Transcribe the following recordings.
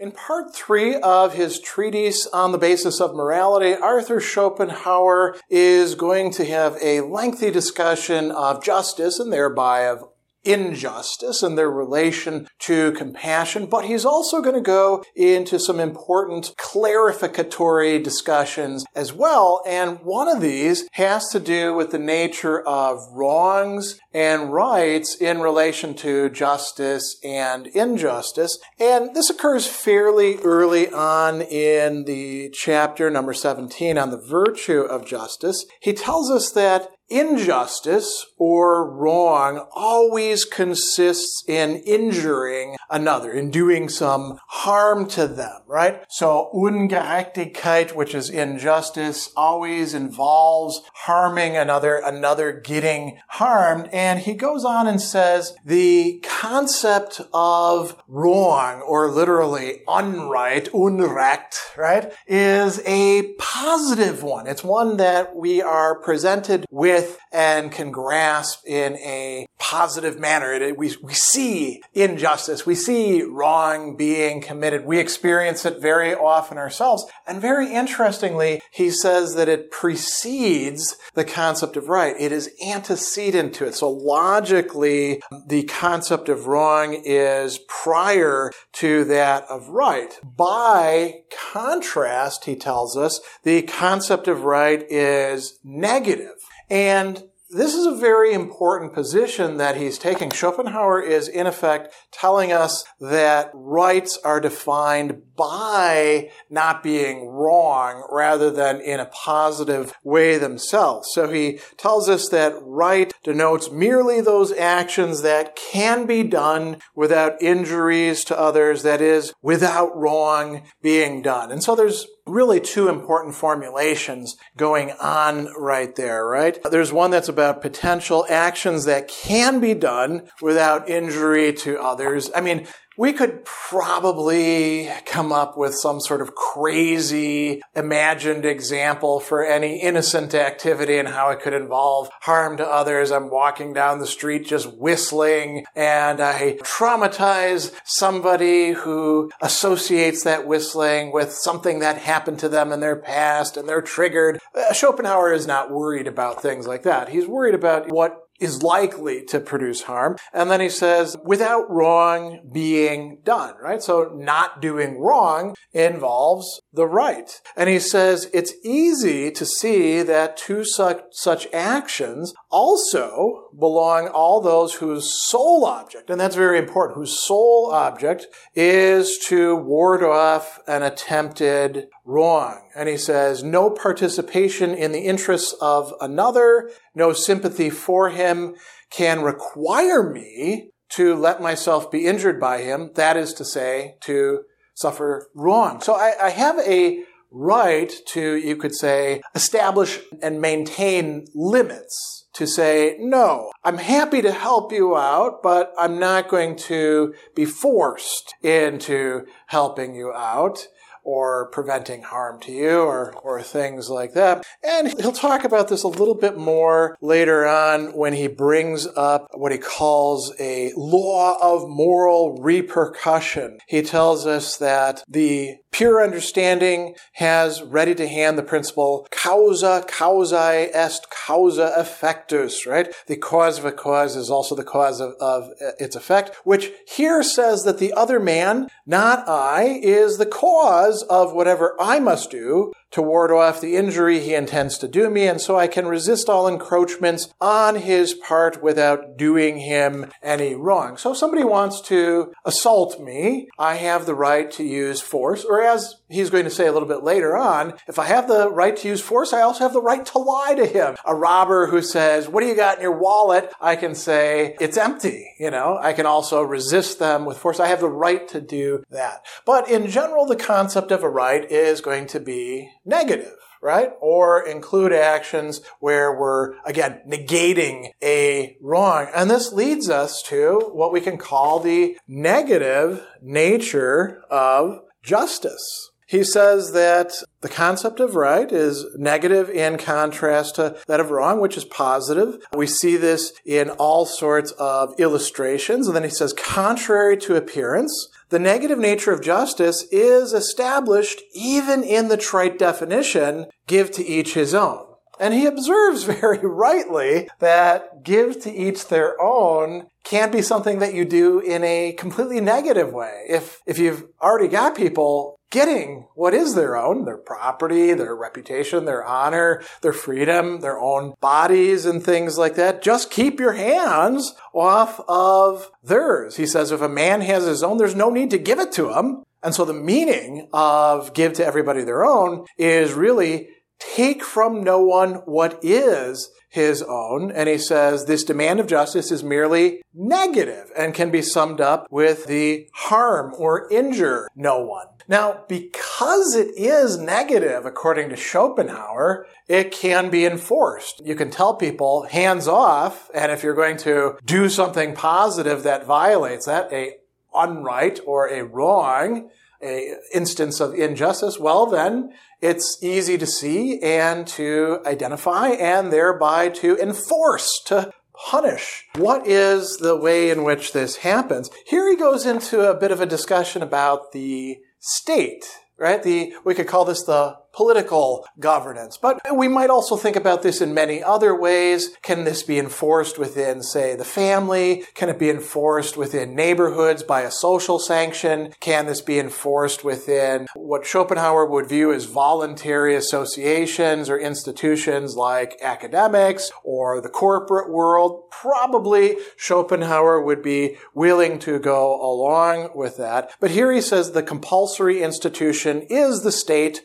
In part three of his treatise on the basis of morality, Arthur Schopenhauer is going to have a lengthy discussion of justice and thereby of injustice and their relation to compassion, but he's also going to go into some important clarificatory discussions as well. And one of these has to do with the nature of wrongs and rights in relation to justice and injustice. And this occurs fairly early on in the chapter number 17 on the virtue of justice. He tells us that Injustice or wrong always consists in injuring another, in doing some harm to them, right? So Ungerechtigkeit, which is injustice, always involves harming another, another getting harmed. And he goes on and says the concept of wrong, or literally unright, unrecht, right, is a positive one. It's one that we are presented with with and can grasp in a positive manner. It, we, we see injustice. We see wrong being committed. We experience it very often ourselves. And very interestingly, he says that it precedes the concept of right. It is antecedent to it. So logically, the concept of wrong is prior to that of right. By contrast, he tells us, the concept of right is negative. And this is a very important position that he's taking. Schopenhauer is, in effect, telling us that rights are defined by not being wrong rather than in a positive way themselves. So he tells us that right denotes merely those actions that can be done without injuries to others, that is, without wrong being done. And so there's really two important formulations going on right there, right? There's one that's about potential actions that can be done without injury to others. I mean, we could probably come up with some sort of crazy imagined example for any innocent activity and how it could involve harm to others. I'm walking down the street just whistling and I traumatize somebody who associates that whistling with something that happened to them in their past and they're triggered. Uh, Schopenhauer is not worried about things like that. He's worried about what is likely to produce harm. And then he says, without wrong being done, right? So not doing wrong involves the right. And he says it's easy to see that to such, such actions also belong all those whose sole object, and that's very important, whose sole object is to ward off an attempted wrong. And he says, no participation in the interests of another, no sympathy for him can require me to let myself be injured by him. That is to say, to suffer wrong. So I, I have a right to, you could say, establish and maintain limits to say, no, I'm happy to help you out, but I'm not going to be forced into helping you out or preventing harm to you or, or things like that. And he'll talk about this a little bit more later on when he brings up what he calls a law of moral repercussion. He tells us that the Pure understanding has ready to hand the principle causa causae est causa effectus, right? The cause of a cause is also the cause of, of its effect, which here says that the other man, not I, is the cause of whatever I must do to ward off the injury he intends to do me, and so I can resist all encroachments on his part without doing him any wrong. So if somebody wants to assault me, I have the right to use force, or as he's going to say a little bit later on, if I have the right to use force, I also have the right to lie to him. A robber who says, what do you got in your wallet? I can say, it's empty. You know, I can also resist them with force. I have the right to do that. But in general, the concept of a right is going to be negative right? Or include actions where we're, again, negating a wrong. And this leads us to what we can call the negative nature of justice. He says that the concept of right is negative in contrast to that of wrong, which is positive. We see this in all sorts of illustrations. And then he says, contrary to appearance, the negative nature of justice is established even in the trite definition, give to each his own. And he observes very rightly that give to each their own can't be something that you do in a completely negative way. If, if you've already got people getting what is their own, their property, their reputation, their honor, their freedom, their own bodies and things like that, just keep your hands off of theirs. He says if a man has his own, there's no need to give it to him. And so the meaning of give to everybody their own is really take from no one what is his own. And he says this demand of justice is merely negative and can be summed up with the harm or injure no one. Now, because it is negative, according to Schopenhauer, it can be enforced. You can tell people hands off, and if you're going to do something positive that violates that, a unright or a wrong, a instance of injustice, well then it's easy to see and to identify and thereby to enforce, to punish. What is the way in which this happens? Here he goes into a bit of a discussion about the state, right? The, we could call this the political governance. But we might also think about this in many other ways. Can this be enforced within, say, the family? Can it be enforced within neighborhoods by a social sanction? Can this be enforced within what Schopenhauer would view as voluntary associations or institutions like academics or the corporate world? Probably Schopenhauer would be willing to go along with that. But here he says the compulsory institution is the state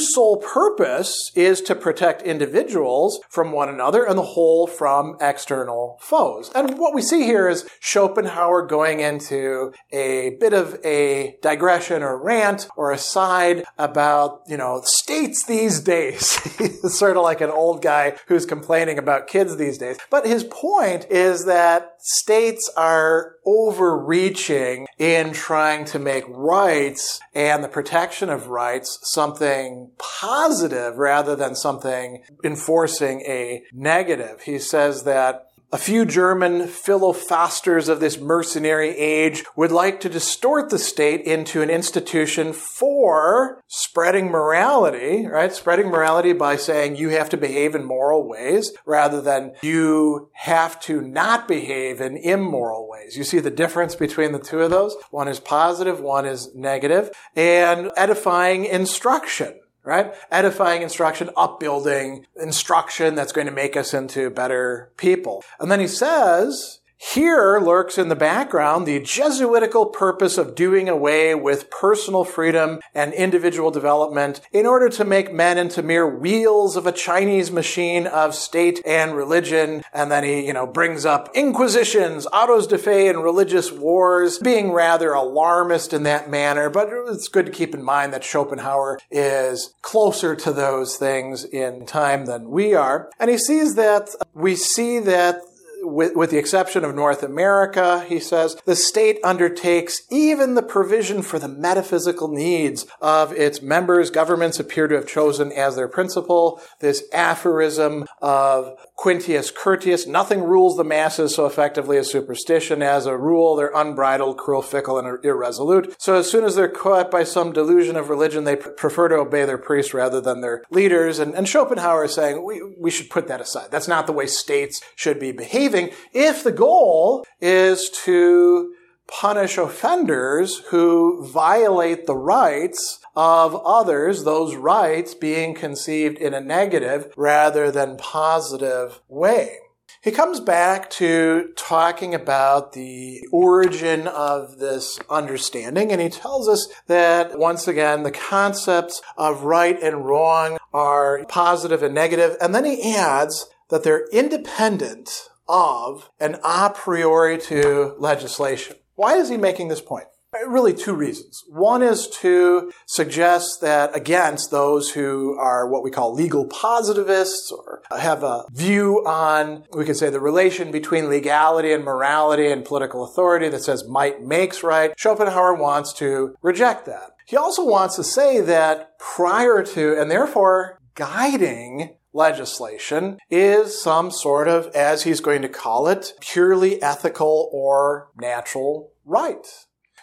whose sole purpose is to protect individuals from one another and the whole from external foes. And what we see here is Schopenhauer going into a bit of a digression or rant or aside about, you know, states these days. He's sort of like an old guy who's complaining about kids these days. But his point is that states are overreaching in trying to make rights and the protection of rights something positive rather than something enforcing a negative. He says that a few German philosophasters of this mercenary age would like to distort the state into an institution for spreading morality, right? Spreading morality by saying you have to behave in moral ways rather than you have to not behave in immoral ways. You see the difference between the two of those? One is positive, one is negative, and edifying instruction right? Edifying instruction, upbuilding instruction that's going to make us into better people. And then he says, here lurks in the background the Jesuitical purpose of doing away with personal freedom and individual development in order to make men into mere wheels of a Chinese machine of state and religion. And then he, you know, brings up inquisitions, autos de fe, and religious wars, being rather alarmist in that manner. But it's good to keep in mind that Schopenhauer is closer to those things in time than we are. And he sees that we see that with, with the exception of North America, he says, the state undertakes even the provision for the metaphysical needs of its members. Governments appear to have chosen as their principle this aphorism of Quintus Curtius, nothing rules the masses so effectively as superstition. As a rule, they're unbridled, cruel, fickle, and irresolute. So as soon as they're caught by some delusion of religion, they prefer to obey their priests rather than their leaders. And, and Schopenhauer is saying we, we should put that aside. That's not the way states should be behaving if the goal is to punish offenders who violate the rights of others, those rights being conceived in a negative rather than positive way. He comes back to talking about the origin of this understanding, and he tells us that once again, the concepts of right and wrong are positive and negative, and then he adds that they're independent of and a priori to legislation. Why is he making this point? Really, two reasons. One is to suggest that against those who are what we call legal positivists or have a view on, we could say, the relation between legality and morality and political authority that says might makes right. Schopenhauer wants to reject that. He also wants to say that prior to, and therefore guiding legislation is some sort of, as he's going to call it, purely ethical or natural right.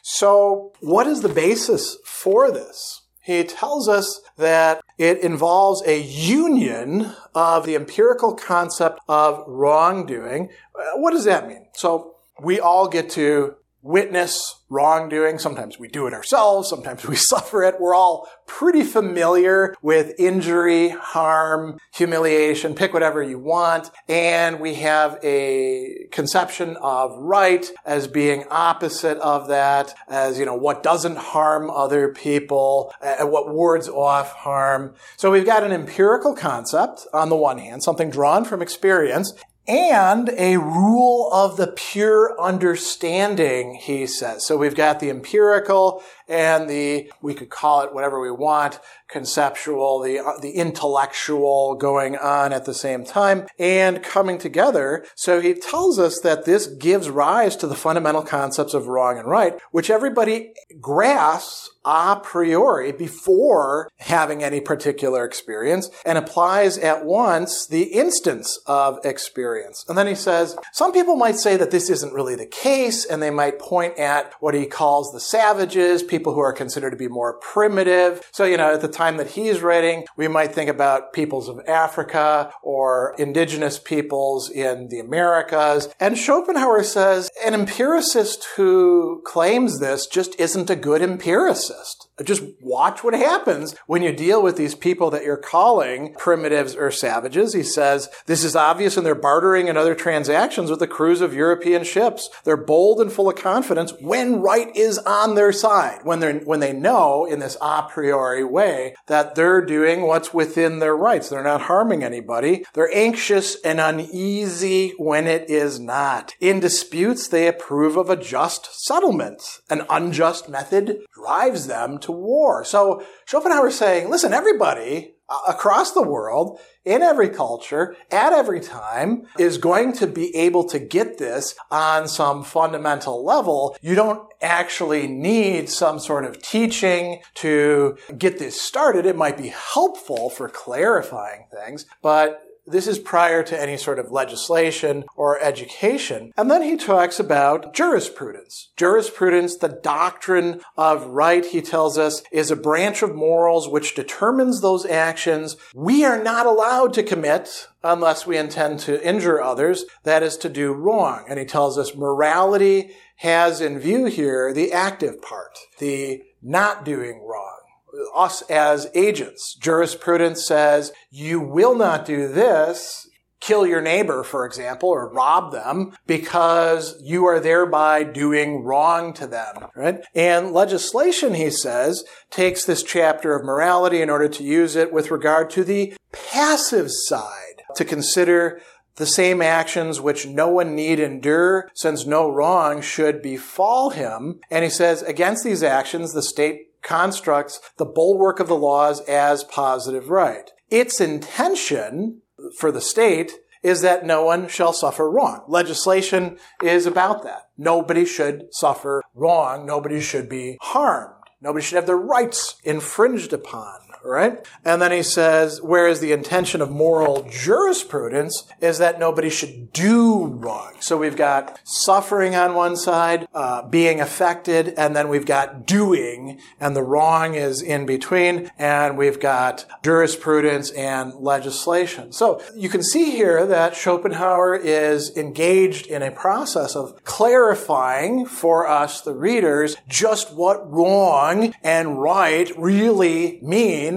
So, what is the basis for this? He tells us that it involves a union of the empirical concept of wrongdoing. Uh, what does that mean? So, we all get to witness wrongdoing. Sometimes we do it ourselves. Sometimes we suffer it. We're all pretty familiar with injury, harm, humiliation, pick whatever you want. And we have a conception of right as being opposite of that, as, you know, what doesn't harm other people, and what wards off harm. So we've got an empirical concept on the one hand, something drawn from experience, and a rule of the pure understanding, he says. So we've got the empirical and the, we could call it whatever we want, conceptual, the, uh, the intellectual going on at the same time and coming together. So he tells us that this gives rise to the fundamental concepts of wrong and right, which everybody grasps a priori before having any particular experience and applies at once the instance of experience. And then he says, some people might say that this isn't really the case and they might point at what he calls the savages, people who are considered to be more primitive. So, you know, at the time that he's writing, we might think about peoples of Africa or indigenous peoples in the Americas. And Schopenhauer says an empiricist who claims this just isn't a good empiricist. Just watch what happens when you deal with these people that you're calling primitives or savages. He says, this is obvious in their bartering and other transactions with the crews of European ships. They're bold and full of confidence when right is on their side, when they're, when they know in this a priori way that they're doing what's within their rights. They're not harming anybody. They're anxious and uneasy when it is not. In disputes, they approve of a just settlement. An unjust method drives them to war. So Schopenhauer is saying, listen, everybody uh, across the world, in every culture, at every time, is going to be able to get this on some fundamental level. You don't actually need some sort of teaching to get this started. It might be helpful for clarifying things, but this is prior to any sort of legislation or education. And then he talks about jurisprudence. Jurisprudence, the doctrine of right, he tells us, is a branch of morals which determines those actions we are not allowed to commit unless we intend to injure others, that is to do wrong. And he tells us morality has in view here the active part, the not doing wrong us as agents. Jurisprudence says you will not do this, kill your neighbor, for example, or rob them because you are thereby doing wrong to them, right? And legislation, he says, takes this chapter of morality in order to use it with regard to the passive side to consider the same actions which no one need endure, since no wrong should befall him. And he says, against these actions, the state constructs the bulwark of the laws as positive right. Its intention for the state is that no one shall suffer wrong. Legislation is about that. Nobody should suffer wrong. Nobody should be harmed. Nobody should have their rights infringed upon right? And then he says, whereas the intention of moral jurisprudence is that nobody should do wrong. So we've got suffering on one side, uh, being affected, and then we've got doing, and the wrong is in between, and we've got jurisprudence and legislation. So you can see here that Schopenhauer is engaged in a process of clarifying for us, the readers, just what wrong and right really mean